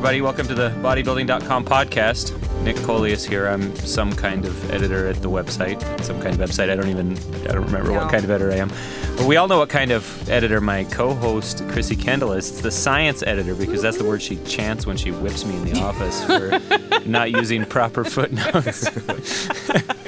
everybody. Welcome to the bodybuilding.com podcast. Nick Collias here. I'm some kind of editor at the website. Some kind of website. I don't even I don't remember No. what kind of editor I am. But we all know what kind of editor my co-host Krissy Kendall is. It's the science editor because that's the word she chants when she whips me in the office for not using proper footnotes.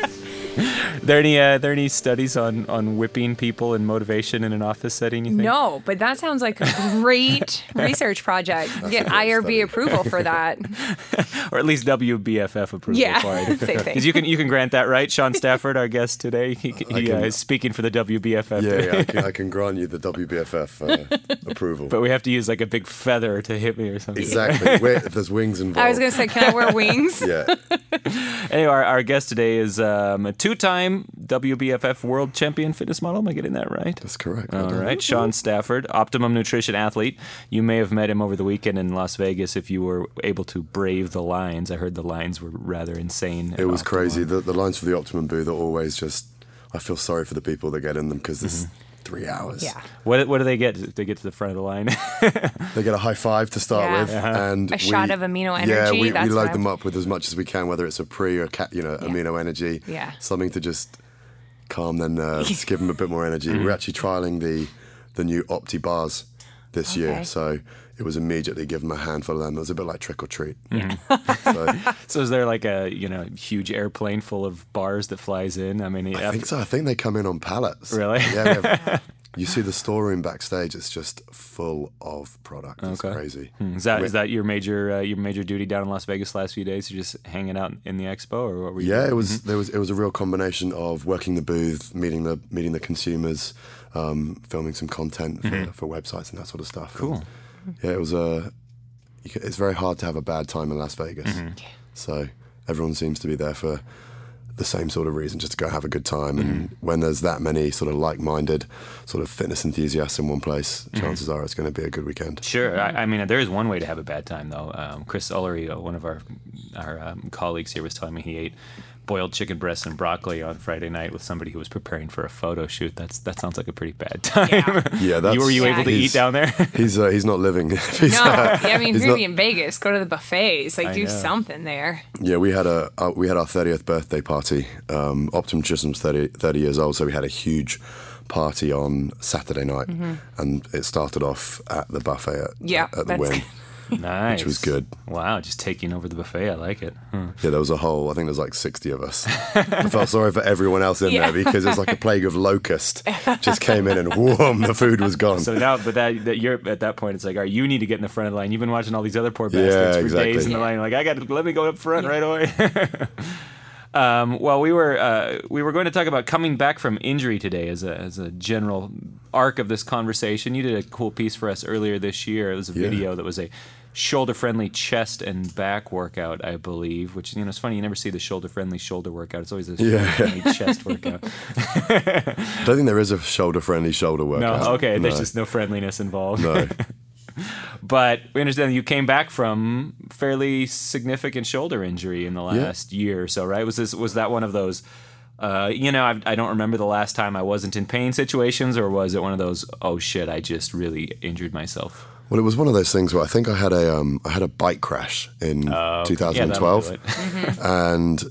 there any uh, there any studies on on whipping people and motivation in an office setting? You think? No, but that sounds like a great research project. Get IRB approval for that. or at least WBFF approval Yeah, for it. same thing. Because you can you can grant that, right? Shaun Stafford, our guest today, he, he can- uh, is speaking for the WBFF. Yeah, yeah I, can, I can grant you the WBFF uh, approval. But we have to use like a big feather to hit me or something. exactly. Where, if there's wings involved. I was going to say, can I wear wings? Yeah, Anyway, our, our guest today is um, a two-time WBFF world champion fitness model. Am I getting that right? that's correct. All done. right, Shaun Stafford, Optimum Nutrition athlete. You may have met him over the weekend in Las Vegas if you were able to brave the lines. I heard the lines were rather insane. It was Optimum. crazy. The, the lines for the Optimum booth are always just. I feel sorry for the people that get in them because it's three hours. Yeah. What, what do they get? if They get to the front of the line. They get a high five to start Yeah. with, and A shot of amino Yeah, energy, we, we that's load them up with as much as we can, whether it's a pre or ca- you know amino energy. Yeah. something to just calm their nerves, give them a bit more energy. Mm. We're actually trialing the the new Opti bars this Okay. year, so it was immediately give them a handful of them. It was a bit like trick or treat. Mm-hmm. so, So is there like a you know huge airplane full of bars that flies in? I mean, I think so. I think they come in on pallets. Really? Yeah. have- you see the storeroom backstage; it's just full of product. It's Okay. crazy. is that is that your major uh, your major duty down in Las Vegas last few days? You're just hanging out in the expo, or what were you? Yeah, doing? it was there was it was a real combination of working the booth, meeting the meeting the consumers, um, filming some content for, for websites and that sort of stuff. Mm-hmm. Cool. And, yeah, it was a. It's very hard to have a bad time in Las Vegas, Mm-hmm. so everyone seems to be there for the same sort of reason, just to go have a good time. Mm-hmm. And when there's that many sort of like-minded, sort of fitness enthusiasts in one place, Mm-hmm. chances are it's going to be a good weekend. Sure. I, I mean, there is one way to have a bad time, though. Um, Chris Ullery, uh, one of our our um, colleagues here, was telling me he ate boiled chicken breasts and broccoli on Friday night with somebody who was preparing for a photo shoot. That's that sounds like a pretty bad time. Yeah. Yeah, that's you were you Yeah. able to eat down there? He's uh, he's not living. he's, No, uh, yeah, I mean, if he's you're not- be in Vegas, go to the buffets. Like, I do know. something there. Yeah, we had a uh, we had our thirtieth birthday party. Um, Optimum Nutrition's 30, 30 years old, so we had a huge party on Saturday night, and it started off at the buffet at, Mm-hmm. Yeah, at the that's Wynn. Good. nice. was good. Wow, just taking over the buffet. I like it. Hmm. Yeah, there was a whole. I think there's like sixty of us. I felt sorry for everyone else in Yeah. there because it was like a plague of locust. Just came in and whoom, the food was gone. So now, but that, that you're at that point, it's like, all right, you need to get in the front of the line. You've been watching all these other poor Yeah, bastards for exactly. days in the line. Like, I got to let me go up front right away. um, well, we were uh, we were going to talk about coming back from injury today as a as a general arc of this conversation. You did a cool piece for us earlier this year. It was a Yeah. video that was a shoulder friendly chest and back workout, I believe. Which you know, it's funny you never see the shoulder friendly shoulder workout. It's always a shoulder Yeah. friendly chest workout. I don't think there is a shoulder-friendly shoulder workout. No, workout. okay, there's just no friendliness involved. no. But we understand you came back from fairly significant shoulder injury in the last year or so, right? Was this was that one of those? Uh, you know, I, I don't remember the last time I wasn't in pain situations, or was it one of those? Oh shit! I just really injured myself. Well, it was one of those things where I think I had a um, I had a bike crash in Yeah, that'll 2012. do it. and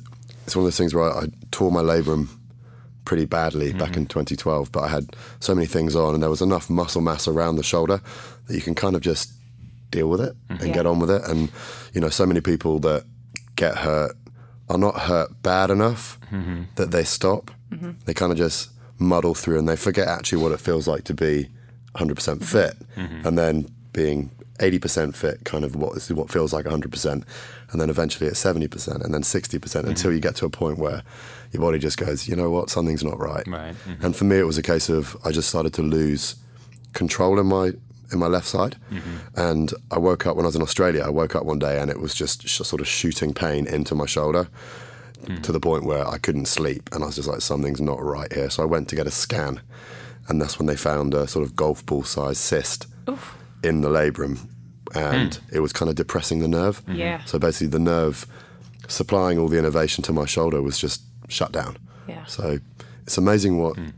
it's one of those things where I, I tore my labrum pretty badly Mm-hmm. back in 2012. But I had so many things on, and there was enough muscle mass around the shoulder that you can kind of just deal with it Mm-hmm. and get on with it. And you know, so many people that get hurt are not hurt bad enough Mm-hmm. that they stop. They kind of just muddle through, and they forget actually what it feels like to be 100% fit, Mm-hmm. and then being 80% fit, kind of what is what feels like 100%, and then eventually at 70%, and then 60% Mm-hmm. until you get to a point where your body just goes, you know what, something's not right. Right. Mhm. And for me, it was a case of I just started to lose control in my in my left side, and I woke up when I was in Australia. I woke up one day and it was just sh- sort of shooting pain into my shoulder. To the point where I couldn't sleep, and I was just like, "Something's not right here." So I went to get a scan, and that's when they found a sort of golf ball sized cyst in the labrum, and hmm. it was kind of depressing the nerve. Mm-hmm. Yeah. So basically, the nerve supplying all the innervation to my shoulder was just shut down. Yeah. So it's amazing what hmm.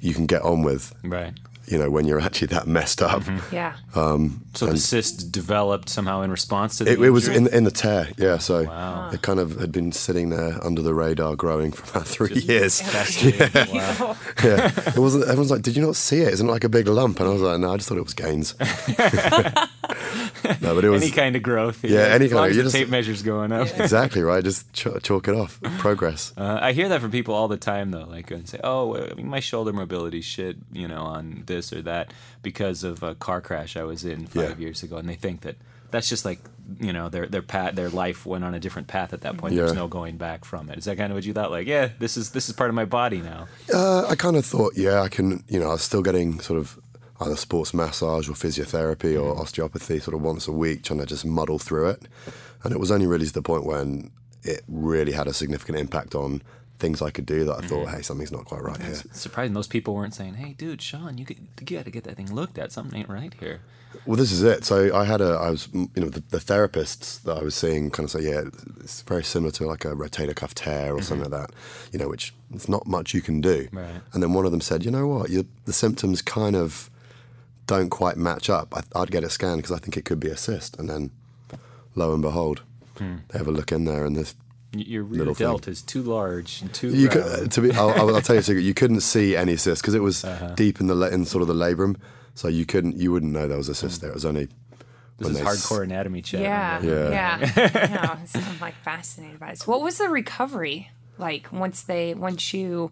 you can get on with Right. You know, when you're actually that messed up. Mm-hmm. Yeah. Um, so the cyst developed somehow in response to the It, it was in in the tear, yeah. So Wow. it kind of had been sitting there under the radar, growing for about three years. Festering. Wow. yeah, it wasn't. Everyone's like, "Did you not see it? Isn't it like a big lump?" And I was like, "No, I just thought it was gains." no, but it was Any kind of growth. Yeah, any as kind long of- as you the just- tape measure's going up. exactly right. Just ch- chalk it off. Progress. Uh, I hear that from people all the time, though. Like, and say, "Oh, I mean, my shoulder mobility shit, you know, on this or that because of a car crash I was in five Yeah. years ago," and they think that that's just like, you know, their their path, their life went on a different path at that point. There's no going back from it. Is that kind of what you thought? Like, yeah, this is this is part of my body now. Uh, I kind of thought, yeah, I can. You know, I was still getting sort of either sports massage or physiotherapy or mm. osteopathy sort of once a week, trying to just muddle through it. And it was only really to the point when it really had a significant impact on things I could do that I mm-hmm. thought, hey, something's not quite right here. Surprising those people weren't saying, "Hey, dude, Shaun, you, got to get that thing looked at. Something ain't right here." Well, this is it. So I had a, I was, you know, the, the therapists that I was seeing kind of say, yeah, it's very similar to like a rotator cuff tear or something mm-hmm. like that, you know, which it's not much you can do. Right. And then one of them said, you know what, you, the symptoms kind of don't quite match up. I, I'd get it scanned because I think it could be a cyst. And then lo and behold, they have a look in there and this. Your rear Little thing. is too large and too. You could, round. to be, I'll, I'll tell you a secret. You couldn't see any cyst because it was Uh-huh. deep in the in sort of the labrum, so you couldn't, you wouldn't know there was a cyst there. It was only this when is they s- hardcore anatomy chat. Yeah. Yeah. Yeah. Yeah. So I'm like fascinated by this. What was the recovery like once they once you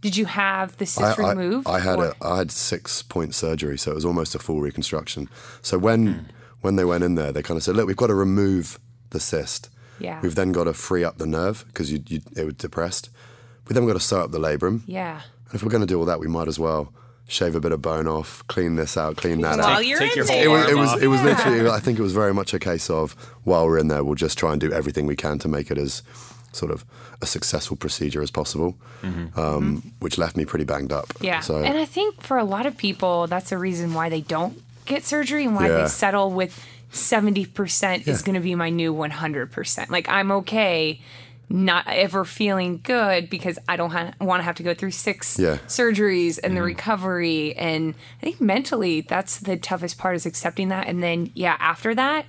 did you have the cyst I, removed? I, I had or- a I had six point surgery, so it was almost a full reconstruction. So when hmm. when they went in there, they kind of said, "Look, we've got to remove the cyst. Yeah. We've then got to free up the nerve because you, you it was depressed. We then got to sew up the labrum. Yeah. And if we're going to do all that, we might as well shave a bit of bone off, clean this out, clean that While out. you're take in your there. It was, it was, it was Yeah. literally, I think it was very much a case of while we're in there, we'll just try and do everything we can to make it as sort of a successful procedure as possible, um, which left me pretty banged up. Mm-hmm. Yeah. So, And I think for a lot of people, that's the reason why they don't get surgery and why Yeah. they settle with 70% is going to be my new 100%. Like, I'm okay not ever feeling good because I don't ha- want to have to go through six Yeah. surgeries and the recovery. And I think mentally, that's the toughest part is accepting that. And then, yeah, after that,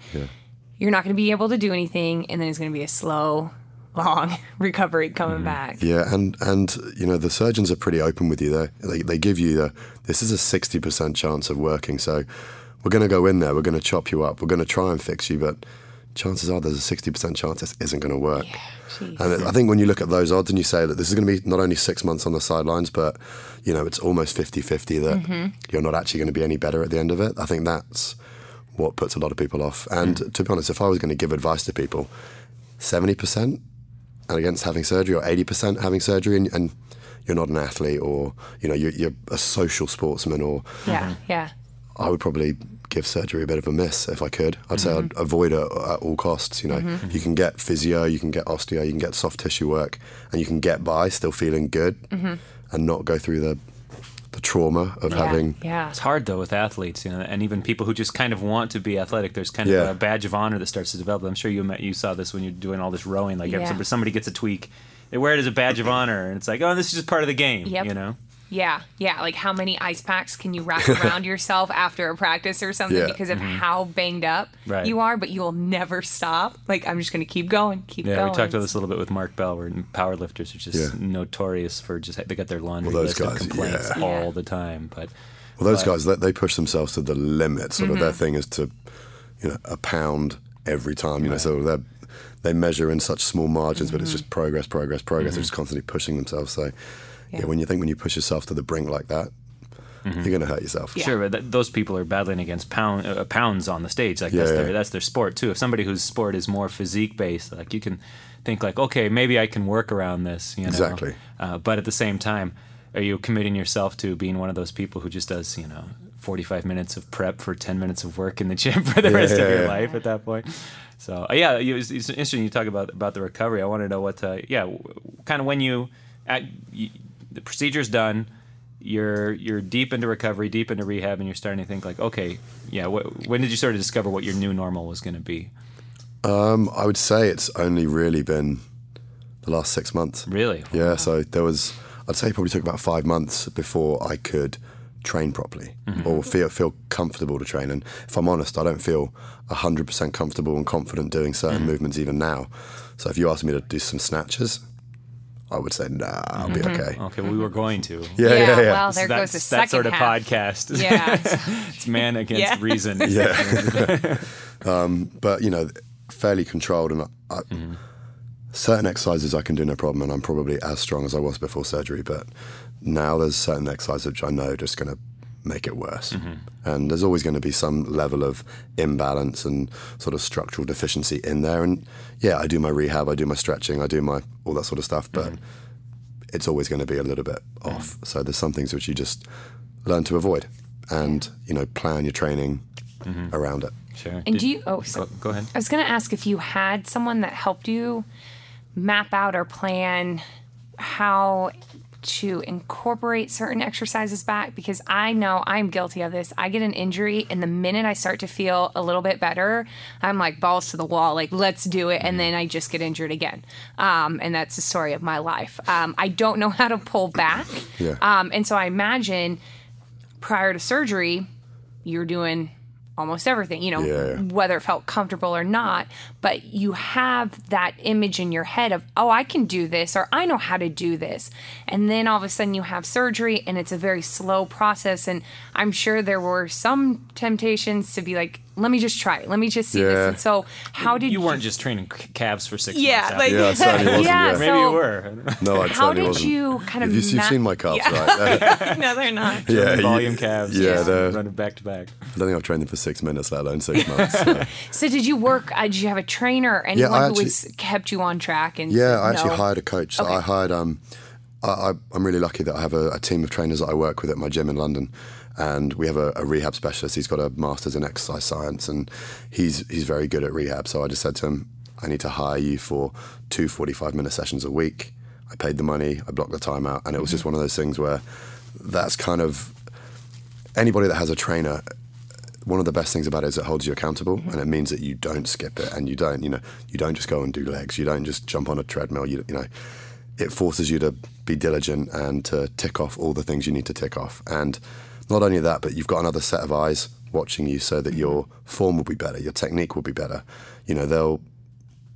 you're not going to be able to do anything. And then it's going to be a slow, long recovery coming mm. back. Yeah, and and you know the surgeons are pretty open with you. They they, they give you the this is a sixty percent chance of working. So we're going to go in there. We're going to chop you up. We're going to try and fix you, but chances are there's a sixty percent chance this isn't going to work. Jeez. And I think when you look at those odds and you say that this is going to be not only six months on the sidelines, but you know it's almost 50-50 that mm-hmm. you're not actually going to be any better at the end of it. I think that's what puts a lot of people off. And mm. to be honest, if I was going to give advice to people, seventy percent against having surgery or 80% having surgery and, and you're not an athlete or you know you're, you're a social sportsman or Yeah. Yeah. I would probably give surgery a bit of a miss if I could. I'd say I'd mm-hmm. avoid it at all costs. You know, mm-hmm. you can get physio, you can get osteo, you can get soft tissue work, and you can get by still feeling good mm-hmm. and not go through the the trauma of Yeah. having. Yeah. It's hard though with athletes, you know, and even people who just kind of want to be athletic. There's kind Yeah. of a badge of honor that starts to develop. I'm sure you met, you saw this when you're doing all this rowing. Like Yeah. every somebody gets a tweak, they wear it as a badge of honor, and it's like, oh, this is just part of the game, Yep. you know. Yeah, yeah. Like how many ice packs can you wrap around yourself after a practice or something Yeah. because of how banged up Mm-hmm. Right. you are, but you will never stop. Like I'm just gonna keep going, keep Yeah, going. we talked about this a little bit with Mark Bell, where powerlifters are just Yeah. notorious for just they got their laundry Well, those list of complaints yeah. all the time. But Well, those guys they, they push themselves to the limit. Sort of their Mm-hmm. thing is to, you know, a pound every time. You know, so they they measure in such small margins, but it's Mm-hmm. just progress, progress, progress. They're just constantly pushing themselves. So, yeah. when you think when you push yourself to the brink like that, you're going to hurt yourself. Sure, but th- those people are battling against pound uh, pounds on the stage. Like Yeah, that's yeah. their that's their sport too. If somebody whose sport is more physique based, like you can think like, okay, maybe I can work around this. You know? Exactly. Uh, but at the same time, are you committing yourself to being one of those people who just does you know 45 minutes of prep for 10 minutes of work in the gym for the rest of your yeah. life at that point? So uh, yeah, it was, it's interesting you talk about about the recovery. I want to know what uh, yeah, kind of when you, at, you the procedure's done you're you're deep into recovery, deep into rehab, and you're starting to think like, okay, yeah. Wh- when did you sort of discover what your new normal was going to be? Um, I would say it's only really been the last six months. Really? Yeah, so there was, I'd say it probably took about five months before I could train properly or feel feel comfortable to train. And if I'm honest, I don't feel hundred percent comfortable and confident doing certain movements even now. So if you ask me to do some snatches, I would say nah, I'll be okay. Okay, we were going to. Yeah, yeah, yeah. Well, there That's goes the that sort of half. podcast. Yeah. it's man against Yeah. reason. Yeah. um, but you know, fairly controlled, and I, certain exercises I can do no problem, and I'm probably as strong as I was before surgery. But now there's certain exercises which I know are just going to make it worse, mm-hmm. and there's always going to be some level of imbalance and sort of structural deficiency in there. And yeah, I do my rehab, I do my stretching, I do my all that sort of stuff, but mm-hmm. it's always going to be a little bit mm-hmm. off. So there's some things which you just learn to avoid, and you know, plan your training around it. Sure. And Did- do you? Oh, so, Go, go ahead. I was going to ask if you had someone that helped you map out or plan how to incorporate certain exercises back because I know I'm guilty of this. I get an injury, and the minute I start to feel a little bit better, I'm like balls to the wall, like let's do it, and then I just get injured again. Um, and that's the story of my life. Um, I don't know how to pull back, Yeah. um, and so I imagine prior to surgery, you're doing almost everything, you know, Yeah, whether it felt comfortable or not, but you have that image in your head of, oh, I can do this or I know how to do this. And then all of a sudden you have surgery and it's a very slow process. And I'm sure there were some temptations to be like, let me just try it. Let me just see this. And so, how did You weren't just training calves for six Yeah, months. like- after. Yeah, I certainly. Yeah, yeah. maybe so- you were. No, I How did wasn't. you kind of Have you, you've ma- seen my calves, Yeah. right? no, they're not. yeah, you- volume calves. Yeah, just they're- running back to back. I don't think I've trained them for six minutes, let alone six months. so. So, did you work? Uh, did you have a trainer, anyone I who was kept you on track? And Yeah, I actually no? hired a coach. So Okay. I hired. Um, I, I, I'm really lucky that I have a, a team of trainers that I work with at my gym in London, and we have a, a rehab specialist. He's got a master's in exercise science, and he's he's very good at rehab. So I just said to him, I need to hire you for two 45 minute sessions a week. I paid the money, I blocked the time out, and it was just mm-hmm. one of those things where that's kind of anybody that has a trainer one of the best things about it is it holds you accountable mm-hmm. and it means that you don't skip it and you don't you know you don't just go and do legs you don't just jump on a treadmill you, you know it forces you to be diligent and to tick off all the things you need to tick off and not only that but you've got another set of eyes watching you so that your form will be better your technique will be better. You know they'll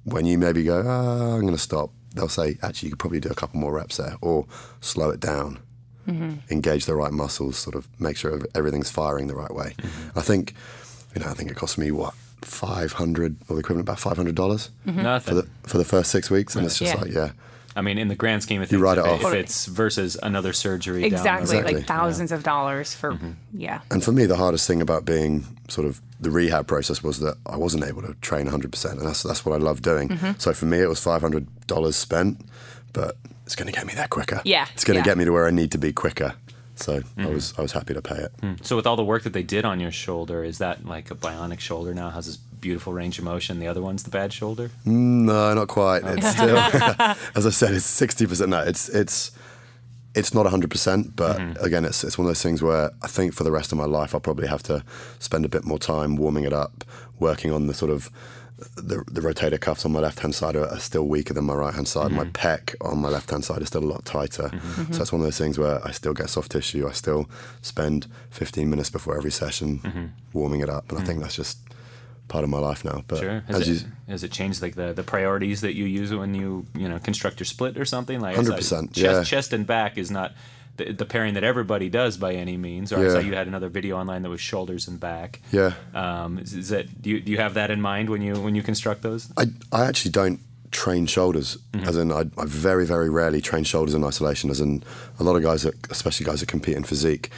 when you maybe go ah, i'm going to stop they'll say actually you could probably do a couple more reps there or slow it down. Mm-hmm. Engage the right muscles, sort of make sure everything's firing the right way. Mm-hmm. I think, you know, I think it cost me what five hundred or the equivalent about five hundred dollars mm-hmm. Nothing. for the for the first six weeks, and it's just Yeah. like yeah, I mean, in the grand scheme of things, you write it if, off. if it's versus another surgery, exactly, down the road. Exactly. like thousands of dollars for yeah. And for me, the hardest thing about being sort of the rehab process was that I wasn't able to train 100%, and that's that's what I love doing. Mm-hmm. So for me, it was $500 spent, but it's going to get me there quicker. Yeah, it's going to yeah. get me to where I need to be quicker. So I Mm-hmm. was I was happy to pay it. So with all the work that they did on your shoulder, is that like a bionic shoulder now? Has this beautiful range of motion? The other one's the bad shoulder. No, not quite. It's still, as I said, it's sixty percent. No, it's it's it's not hundred percent. But mm-hmm. again, it's it's one of those things where I think for the rest of my life, I'll probably have to spend a bit more time warming it up, working on the sort of the, the rotator cuffs on my left hand side are, are still weaker than my right hand side. My mm-hmm. pec on my left hand side is still a lot tighter. Mm-hmm. So that's one of those things where I still get soft tissue. I still spend fifteen minutes before every session warming it up, and I think that's just part of my life now. But Sure. Has as it, you, has it changed like the, the priorities that you use when you you know construct your split or something? Like 100%, Chest, yeah. chest and back is not the, the pairing that everybody does by any means. Or I saw you had another video online that was shoulders and back. yeah. Um, is, is that do you, do you have that in mind when you when you construct those? I, I actually don't train shoulders, as in I, I very very rarely train shoulders in isolation. As in a lot of guys, that, especially guys that compete in physique,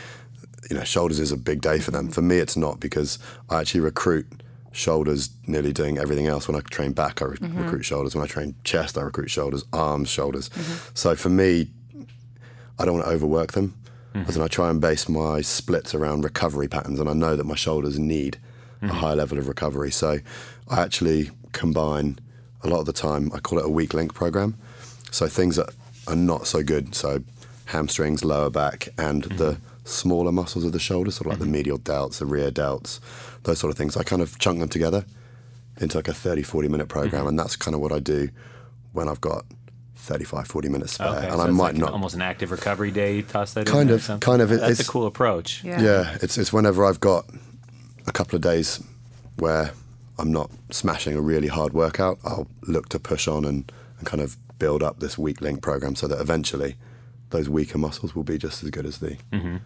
you know, shoulders is a big day for them. For me, it's not because I actually recruit shoulders nearly doing everything else. When I train back, I re- mm-hmm. recruit shoulders. When I train chest, I recruit shoulders, arms, shoulders. Mm-hmm. So for me, I don't want to overwork them. Mm-hmm. As in, I try and base my splits around recovery patterns, and I know that my shoulders need a high level of recovery. So I actually combine a lot of the time. I call it a weak link program. So things that are not so good. So hamstrings, lower back, and the smaller muscles of the shoulder, sort of like the mm-hmm. medial delts, the rear delts, those sort of things. I kind of chunk them together into like a 30, 40 minute program, mm-hmm. and that's kind of what I do when I've got 35, 40 minutes spare, Okay, and so I it's might like not. almost an active recovery day. Toss that in Kind there or of, something? kind of, it- That's a cool approach. Yeah. Yeah, it's it's whenever I've got a couple of days where I'm not smashing a really hard workout, I'll look to push on and, and kind of build up this weak link program so that eventually those weaker muscles will be just as good as the mm-hmm.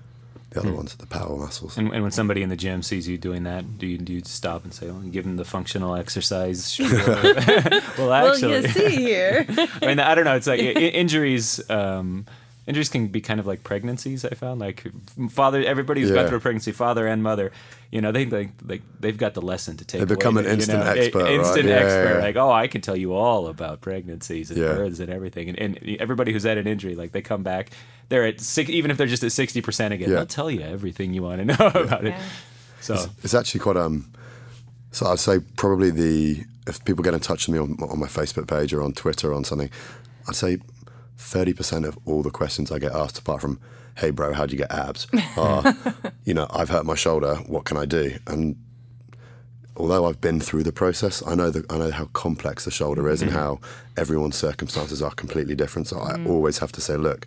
The other ones, are the power muscles. And, and when somebody in the gym sees you doing that, do you do you stop and say, well, give them the functional exercise? spiel? well, actually, here? I mean, I don't know. It's like i- i- injuries. Um, injuries can be kind of like pregnancies. I found like father. Everybody who's gone through a pregnancy, father and mother, you know, they like like they've got the lesson to take. They become away, an you instant know, a- expert, right? Instant Yeah, expert. yeah, yeah. Like, oh, I can tell you all about pregnancies and Yeah. births and everything. And, and everybody who's had an injury, like they come back, they're at six, even if they're just at sixty percent again, Yeah. they'll tell you everything you want to know about it. Yeah. So It's actually quite um. So I'd say probably the if people get in touch with me on, on my Facebook page or on Twitter or on something, I'd say thirty percent of all the questions I get asked, apart from "Hey, bro, how'd you get abs?" are, you know, I've hurt my shoulder. What can I do? And although I've been through the process, I know that I know how complex the shoulder is and mm-hmm. how everyone's circumstances are completely different. So I mm. always have to say, look,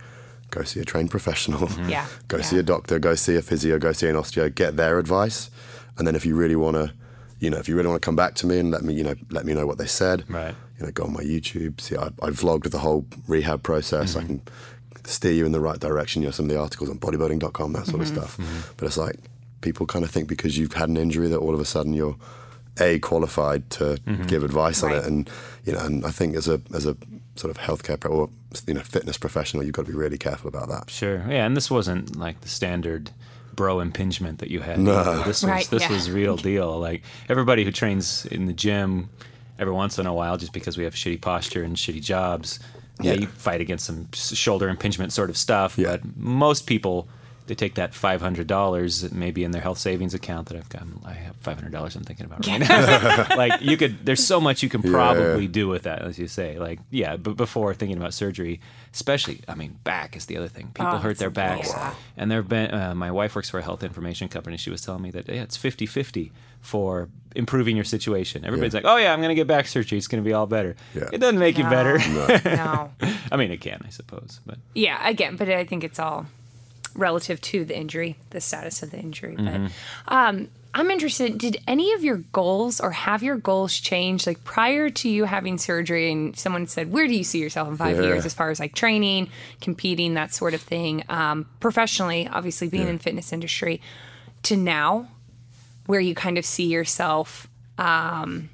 go see a trained professional. Mm-hmm. Yeah. Go Yeah. see a doctor. Go see a physio. Go see an osteo. Get their advice, and then if you really want to, you know, if you really want to come back to me and let me, you know, let me know what they said. Right. You know, go on my YouTube. See, I, I vlogged the whole rehab process. I mm-hmm. can steer you in the right direction. You know, some of the articles on bodybuilding.com, that sort of mm-hmm. stuff. Mm-hmm. But it's like people kind of think because you've had an injury that all of a sudden you're a qualified to give advice on it, and you know, and I think as a as a sort of healthcare pro, or you know fitness professional, you've got to be really careful about that. Sure. Yeah, and this wasn't like the standard bro impingement that you had. No. either. This was Right, this yeah. was real deal. Like everybody who trains in the gym every once in a while just because we have shitty posture and shitty jobs, yeah, you fight against some shoulder impingement sort of stuff, Yeah. but most people they take that five hundred dollars maybe in their health savings account that I've got. I have five hundred dollars. I'm thinking about right now. like you could, there's so much you can Yeah. probably do with that, as you say. Like yeah, but before thinking about surgery, especially, I mean, back is the other thing. People Oh, hurt their backs, yeah. and there have been. Uh, my wife works for a health information company. She was telling me that yeah, it's 50-50 for improving your situation. Everybody's Yeah. like, oh yeah, I'm going to get back surgery. It's going to be all better. Yeah. It doesn't make you No. better. no. I mean, it can, I suppose, but Yeah, again, but I think it's all relative to the injury, the status of the injury. Mm-hmm. But um, I'm interested. Did any of your goals or have your goals changed? Like prior to you having surgery, and someone said, "Where do you see yourself in five Yeah. years?" As far as like training, competing, that sort of thing. Um, professionally, obviously being in the fitness industry, to now, where you kind of see yourself. Um,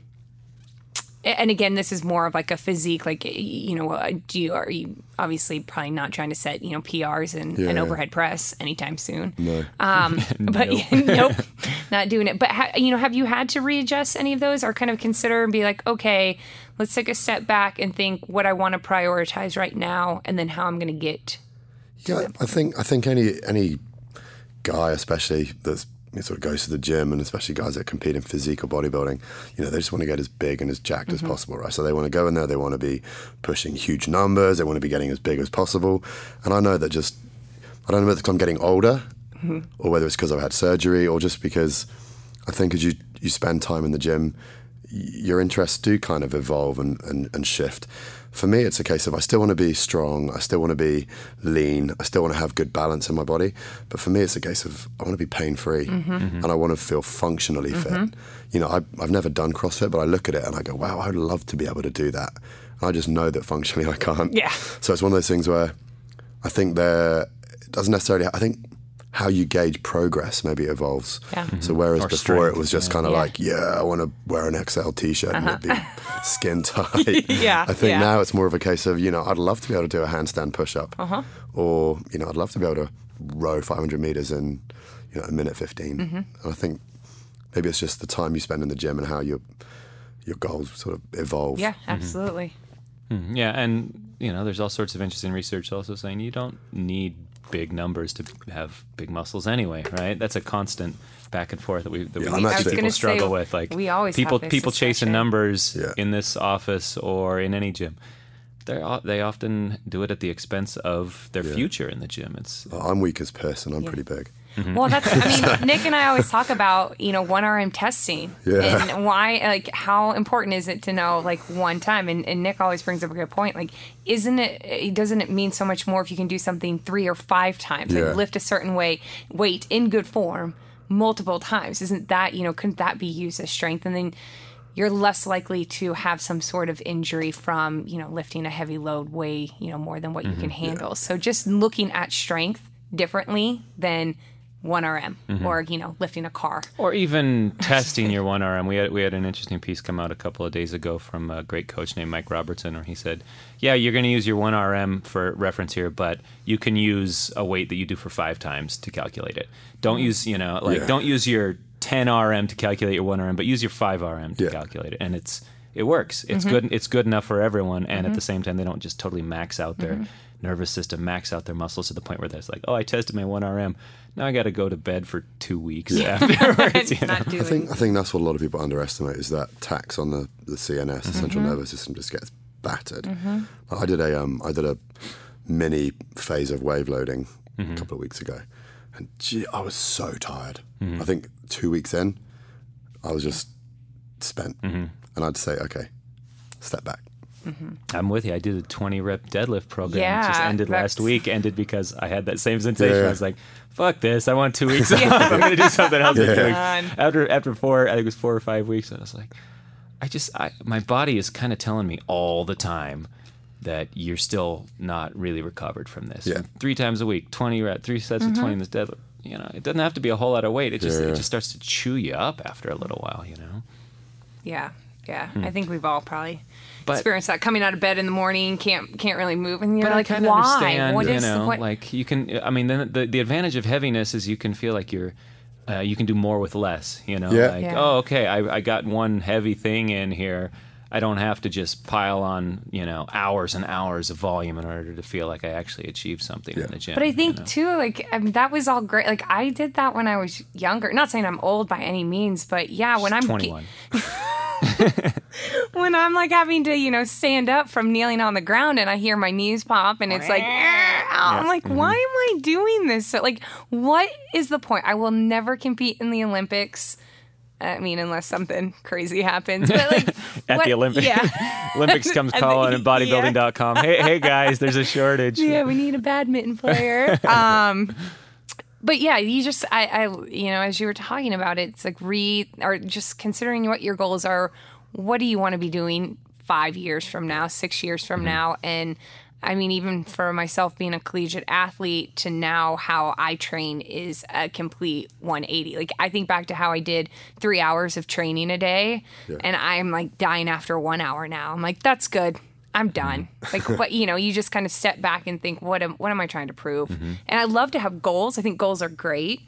and again, this is more of like a physique, like you know, uh, do you are you obviously probably not trying to set you know PRs and Yeah, an yeah. overhead press anytime soon. No. Um, but nope, not doing it. But ha- you know, have you had to readjust any of those, or kind of consider and be like, okay, let's take a step back and think what I want to prioritize right now, and then how I'm going to get. Yeah, I think I think any any guy, especially that's sort of goes to the gym, and especially guys that compete in physique or bodybuilding, you know, they just want to get as big and as jacked as mm-hmm. possible, right? So they want to go in there, they want to be pushing huge numbers, they want to be getting as big as possible, and I know that just I don't know whether 'cause I'm getting older, mm-hmm. or whether it's because I've had surgery, or just because I think as you you spend time in the gym, your interests do kind of evolve and, and, and shift. For me, it's a case of I still want to be strong, I still want to be lean, I still want to have good balance in my body. But for me, it's a case of I want to be pain free mm-hmm. mm-hmm. and I want to feel functionally fit. Mm-hmm. You know, I, I've never done CrossFit, but I look at it and I go, wow, I'd love to be able to do that. And I just know that functionally I can't. Yeah. So it's one of those things where I think there doesn't necessarily. I think how you gauge progress maybe evolves. Yeah. So whereas Or before it was just yeah. kind of Yeah. like, yeah, I want to wear an XL T-shirt and it'd be skin tight. Yeah, I think yeah. now it's more of a case of you know I'd love to be able to do a handstand push-up, Uh-huh. or you know I'd love to be able to row 500 meters in you know a minute 15. Mm-hmm. And I think maybe it's just the time you spend in the gym and how your your goals sort of evolve. Yeah, absolutely. Yeah, and you know, there's all sorts of interesting research also saying you don't need big numbers to have big muscles anyway, right? That's a constant back and forth that we that Yeah, we I'm see actually- I was people struggle say, with. Like we always people have this people chasing numbers Yeah. in this office or in any gym. They they often do it at the expense of their future in the gym. It's I'm weak as piss and I'm pretty big. Mm-hmm. Well, that's. I mean, Nick and I always talk about you know one RM testing Yeah. and why like how important is it to know like one time? And, and Nick always brings up a good point. Like, isn't it? Doesn't it mean so much more if you can do something three or five times? Yeah. Like lift a certain way weight in good form multiple times. Isn't that you know? Couldn't that be used as strength? And then you're less likely to have some sort of injury from you know lifting a heavy load way you know more than what you can mm-hmm. handle so just looking at strength differently than 1rm mm-hmm. or you know lifting a car Or even testing your one RM. We had we had an interesting piece come out a couple of days ago from a great coach named Mike Robertson, where he said, "Yeah, you're going to use your one RM for reference here, but you can use a weight that you do for five times to calculate it. Don't use you know like Yeah. don't use your 10 RM to calculate your one RM, but use your five RM to Yeah. calculate it, and it's it works. It's good. It's good enough for everyone, and at the same time, they don't just totally max out their nervous system, max out their muscles to the point where there's like, oh, I tested my one RM. Now I got to go to bed for two weeks afterwards. you know? I think I think that's what a lot of people underestimate is that tax on the, the CNS, the central nervous system, just gets battered. I did a um, I did a mini phase of wave loading a mm-hmm. couple of weeks ago, and gee, I was so tired. Mm-hmm. I think two weeks in, I was just spent, mm-hmm. And I'd say, okay, step back. Mm-hmm. I'm with you. I did a 20 rep deadlift program. it just Yeah, ended last week. Ended because I had that same sensation. Yeah. I was like, "Fuck this! I want two weeks off. I'm gonna do something else." for two weeks." Done. After after four, I think it was four or five weeks. I was like, I just, I, my body is kind of telling me all the time that you're still not really recovered from this. Yeah. Three times a week, 20 rep, three sets of mm-hmm. 20 in this deadlift. You know, it doesn't have to be a whole lot of weight. It just Yeah. it just starts to chew you up after a little while. You know. yeah yeah i think we've all probably But- experienced that coming out of bed in the morning can't can't really move and you're but like I kind of why understand, What you is- know, what- like you can. I mean, then the the advantage of heaviness is you can feel like you're. Uh, you can do more with less, you know. Yeah. Like, Yeah. oh, okay, I, I got one heavy thing in here. I don't have to just pile on, you know, hours and hours of volume in order to feel like I actually achieved something in the gym. But I you think know? too, like I mean, that was all great. Like I did that when I was younger. Not saying I'm old by any means, but yeah, when I'm ge- 21. when I'm like having to, you know, stand up from kneeling on the ground and I hear my knees pop and it's like, I'm like, why am I doing this? So, like, what is the point? I will never compete in the Olympics. I mean, unless something crazy happens. But like At what- the Olympics, yeah, Olympics comes calling the- at bodybuilding.com. Hey, hey guys, there's a shortage. yeah, we need a badminton player. um, but yeah, you just, I, I, you know, as you were talking about it, it's like re or just considering what your goals are. What do you want to be doing five years from now, six years from mm-hmm. now, and I mean, even for myself being a collegiate athlete to now how I train is a complete 180. Like I think back to how I did three hours of training a day, and I'm like dying after one hour now. I'm like, that's good. I'm done. Mm-hmm. Like what you know, you just kind of step back and think, what am what am I trying to prove? Mm-hmm. And I love to have goals. I think goals are great,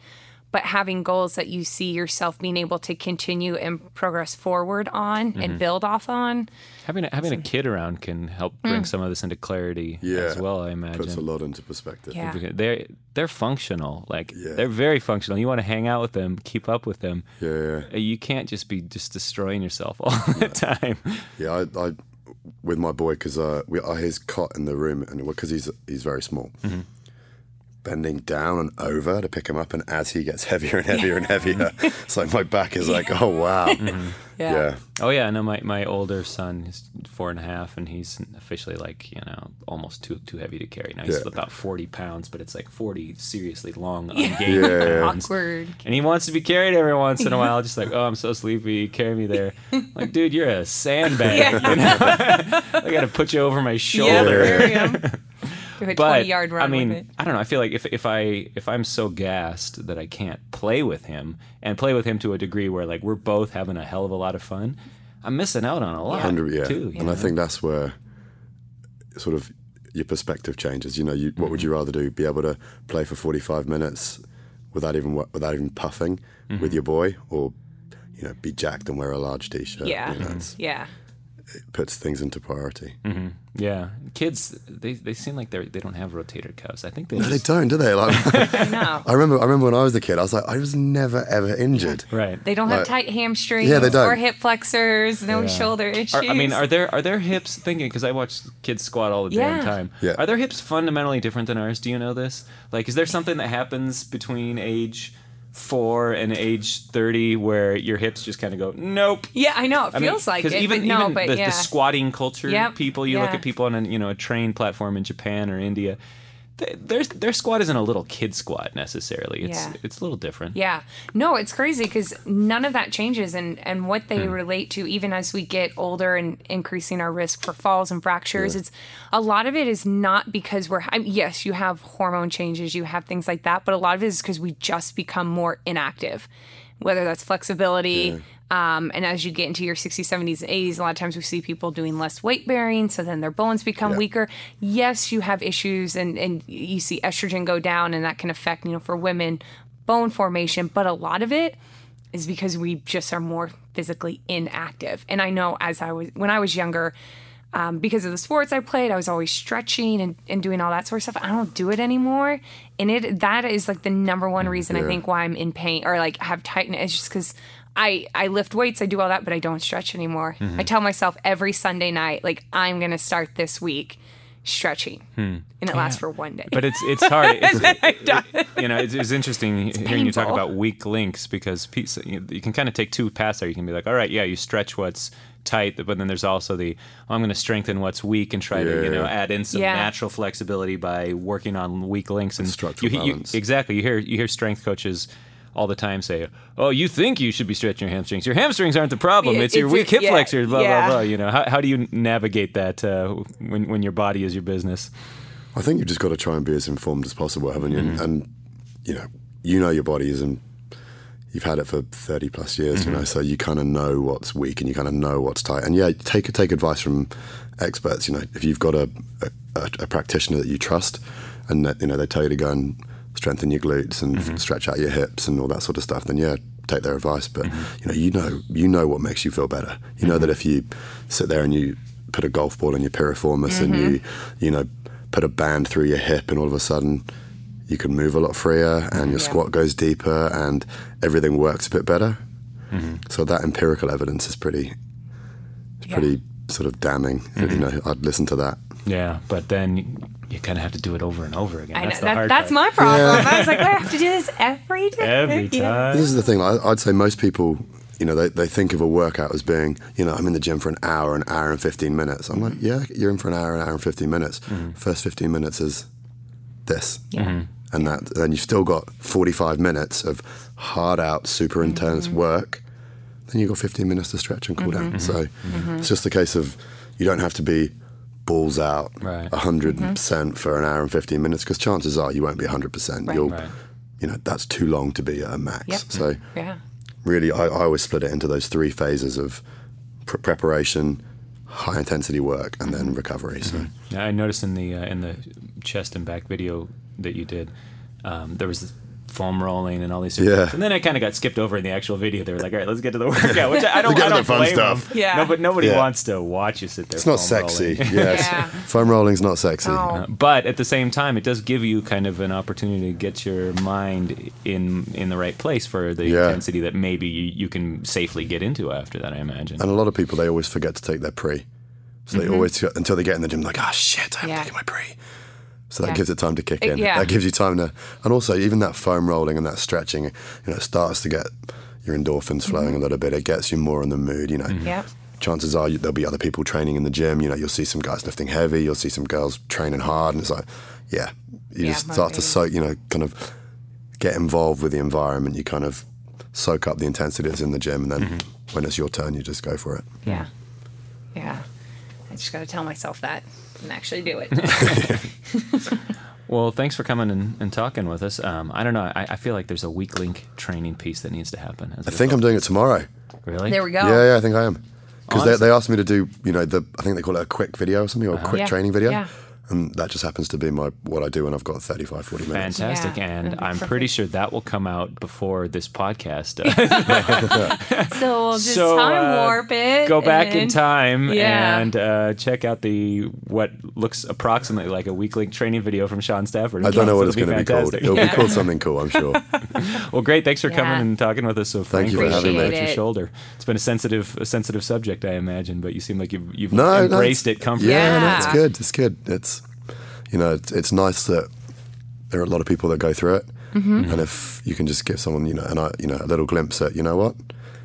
but having goals that you see yourself being able to continue and progress forward on and mm-hmm. build off on. Having a, having a kid around can help Mm. bring some of this into clarity Yeah, as well. I imagine. Puts a lot into perspective. Yeah. They're they're functional. Like Yeah. they're very functional. You want to hang out with them, keep up with them. Yeah, yeah. You can't just be just destroying yourself all the time. Yeah, I, I with my boy because uh, we I his cot in the room and because he's he's very small, bending down and over to pick him up, and as he gets heavier and heavier and heavier, it's like my back is like, oh wow, mm-hmm. yeah, Oh yeah, no, my, my older son is four and a half, and he's officially like you know almost too too heavy to carry. Now he's Yeah. about forty pounds, but it's like forty seriously long, ungainly Yeah. pounds. Awkward. And he wants to be carried every once in a while, just like, oh, I'm so sleepy, carry me there. like, dude, you're a sandbag. you know? I got to put you over my Yeah, shoulder. There we go. Do a but 20 yard run I mean, with it. I don't know. I feel like if if I if I'm so gassed that I can't play with him and play with him to a degree where like we're both having a hell of a lot of fun, I'm missing out on a lot hundred, yeah. too. you and I think that's where sort of your perspective changes. You know, you, what would you rather do? Be able to play for forty five minutes without even without even puffing Mm-hmm. with your boy, or you know, be jacked and wear a large t shirt. Yeah. you know, it's, Yeah. It puts things into priority. Mm-hmm. Yeah, kids they, they seem like they they don't have rotator cuffs. I think they No, they don't, do they? Like, I. I remember, I remember when I was a kid, I was like, I was never ever injured. right. They don't have tight hamstrings Yeah, they don't. or hip flexors, no Yeah. shoulder issues. Are, I mean, are there are their hips thinking? Because I watch kids squat all the damn time. Yeah. Are their hips fundamentally different than ours? Do you know this? Like, is there something that happens between age four and age thirty where your hips just kind of go nope? yeah, I know. It I mean, feels like 'cause it, even but no, even but the, yeah. the squatting culture Yep, people, you look at people on a you know a train platform in Japan or India. Their their squat isn't a little kid squad necessarily. It's Yeah. it's a little different. Yeah. No, it's crazy because none of that changes and and what they Hmm. relate to even as we get older and increasing our risk for falls and fractures. It's a lot of it is not because we're I mean, yes, you have hormone changes, you have things like that, but a lot of it is because we just become more inactive. Whether that's flexibility, um, and as you get into your 60s, 70s, and 80s, a lot of times we see people doing less weight bearing, so then their bones become Yeah. weaker. Yes, you have issues, and, and you see estrogen go down, and that can affect, you know, for women, bone formation. But a lot of it is because we just are more physically inactive. And I know as I was, when I was younger, um, because of the sports I played, I was always stretching and, and doing all that sort of stuff. I don't do it anymore, and it that is like the number one mm, reason I think why I'm in pain or like have tightness. It's just because I I lift weights, I do all that, but I don't stretch anymore. Mm-hmm. I tell myself every Sunday night, like I'm gonna start this week stretching, hmm. and it lasts for one day. But it's it's hard. It's, you know, it's, it's interesting hearing you talk about weak links because pe- so you, you can kind of take two paths there. You can be like, all right, yeah, you stretch what's tight, but then there's also the oh, I'm going to strengthen what's weak and try to you know add in some Yeah. natural flexibility by working on weak links and Structural you, you- exactly, you hear you hear strength coaches. All the time, say, "Oh, you think you should be stretching your hamstrings? Your hamstrings aren't the problem. Yeah, It's your weak your- hip yeah, flexors." Blah yeah. blah blah. You know, how, how do you navigate that uh, when when your body is your business? I think you've just got to try and be as informed as possible, haven't you? And you know, you know your body is, and you've had it for thirty plus years, you know, mm-hmm. so you kind of know what's weak and you kind of know what's tight. And yeah, take take advice from experts. You know, if you've got a a, a practitioner that you trust, and that you know they tell you to go and strengthen your glutes and mm-hmm. stretch out your hips and all that sort of stuff, then yeah. Take their advice, but mm-hmm. you know, you know, you know what makes you feel better. You know that if you sit there and you put a golf ball in your piriformis and you, you know, put a band through your hip, and all of a sudden you can move a lot freer and your Yeah. squat goes deeper and everything works a bit better. Mm-hmm. So that empirical evidence is pretty, it's Yeah. pretty sort of damning. You mm-hmm. know, I'd listen to that. Yeah, but then you kind of have to do it over and over again. I That's know, the that, hard that's my problem. I was like, I have to do this every day. Every You know? time. This is the thing. I, I'd say most people, you know, they, they think of a workout as being, you know, I'm in the gym for an hour, an hour and 15 minutes. I'm like, mm-hmm. yeah, you're in for an hour, an hour and 15 minutes. First 15 minutes is this. Yeah. And that then you've still got 45 minutes of hard out, super intense mm-hmm. work. Then you've got 15 minutes to stretch and cool down. Mm-hmm. So mm-hmm. it's just a case of you don't have to be balls out Right. 100% for an hour and 15 minutes because chances are you won't be 100%. Right. You'll, Right. you know, that's too long to be at a max. Yep. So Yeah. really, I, I always split it into those three phases of pr- preparation, high intensity work, and then recovery. So Yeah, I noticed in the uh, in the chest and back video that you did, um, there was this foam rolling and all these. Different Yeah. things. And then I kind of got skipped over in the actual video. They were like, "All right, let's get to the workout," which I, I don't. get I don't the fun blame stuff. them. Yeah. No, but nobody Yeah. wants to watch you sit there. it's not sexy. rolling. Yes, Yeah. foam rolling's not sexy. No. Uh, but at the same time, it does give you kind of an opportunity to get your mind in in the right place for the Yeah. intensity that maybe you, you can safely get into after that. I imagine. And a lot of people, they always forget to take their pre. So they always, until they get in the gym, like, oh shit, I haven't Yeah. taken my pre. So that Yeah. gives it time to kick It- in. yeah. That gives you time to, and also even that foam rolling and that stretching, you know, it starts to get your endorphins mm-hmm. flowing a little bit. It gets you more in the mood, you know. Mm-hmm. Yep. Chances are you, there'll be other people training in the gym. You know, you'll see some guys lifting heavy. You'll see some girls training hard, and it's like, yeah, you Yeah, just start to soak. You know, kind of get involved with the environment. You kind of soak up the intensity that's in the gym, and then mm-hmm. when it's your turn, you just go for it. Yeah. Yeah. I just got to tell myself that and actually do it. Well, thanks for coming and, and talking with us. Um, I don't know. I, I feel like there's a weak link training piece that needs to happen. As I think I'm doing it tomorrow. really. there we go. Yeah, yeah, I think I am. Because they, they asked me to do, you know, the I think they call it a quick video or something, or a quick Yeah, training video. yeah. And that just happens to be my what I do when I've got 35, 40 minutes. Fantastic, Yeah, and I'm perfect. pretty sure that will come out before this podcast. So we'll just So, time uh, warp it. Go back in time Yeah. and uh, check out the what looks approximately like a weekly training video from Shaun Stafford. I don't know what it's going to be called. It'll be called something cool, I'm sure. Well, great. Thanks for coming and talking with us so Thank you for having me. about Appreciate your it. shoulder. It's been a sensitive, a sensitive subject, I imagine, but you seem like you've, you've No, no, embraced it's- it comfortably. Yeah, no, Yeah. it's good. It's good. It's you know, it's, it's nice that there are a lot of people that go through it, Mm-hmm. and if you can just give someone you know, and I, you know, a little glimpse at you know what,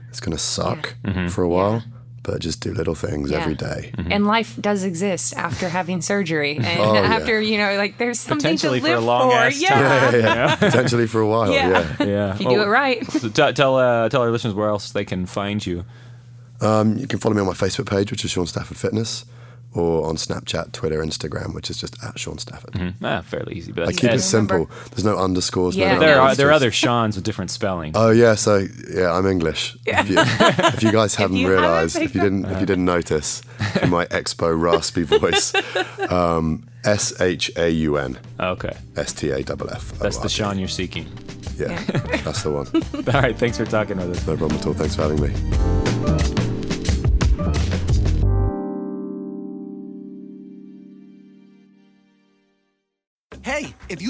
it's going to suck for a while, but just do little things Yeah. every day. And life does exist after having surgery, and Oh, yeah. after you know, like there's something to Potentially for a live long for. ass yeah. time. Yeah, yeah, potentially for a while. Yeah. Yeah. Yeah. If you do it right. So t- tell uh, tell our listeners where else they can find you. Um, you can follow me on my Facebook page, which is Shaun Stafford Fitness, or on Snapchat, Twitter, Instagram, which is just at Shaun Stafford. Ah, fairly easy, but I keep it that's- simple. There's no underscores. Yeah. no there are there are other Sean's with different spelling. Oh yeah, so yeah, I'm English. If, you, if you guys haven't you realised, if you didn't, if you didn't notice, in my expo raspy voice, um, S H A U N Okay, S T A F F. that's the Shaun you're seeking. Yeah, that's the one. All right, thanks for talking with us. No problem at all. Thanks for having me.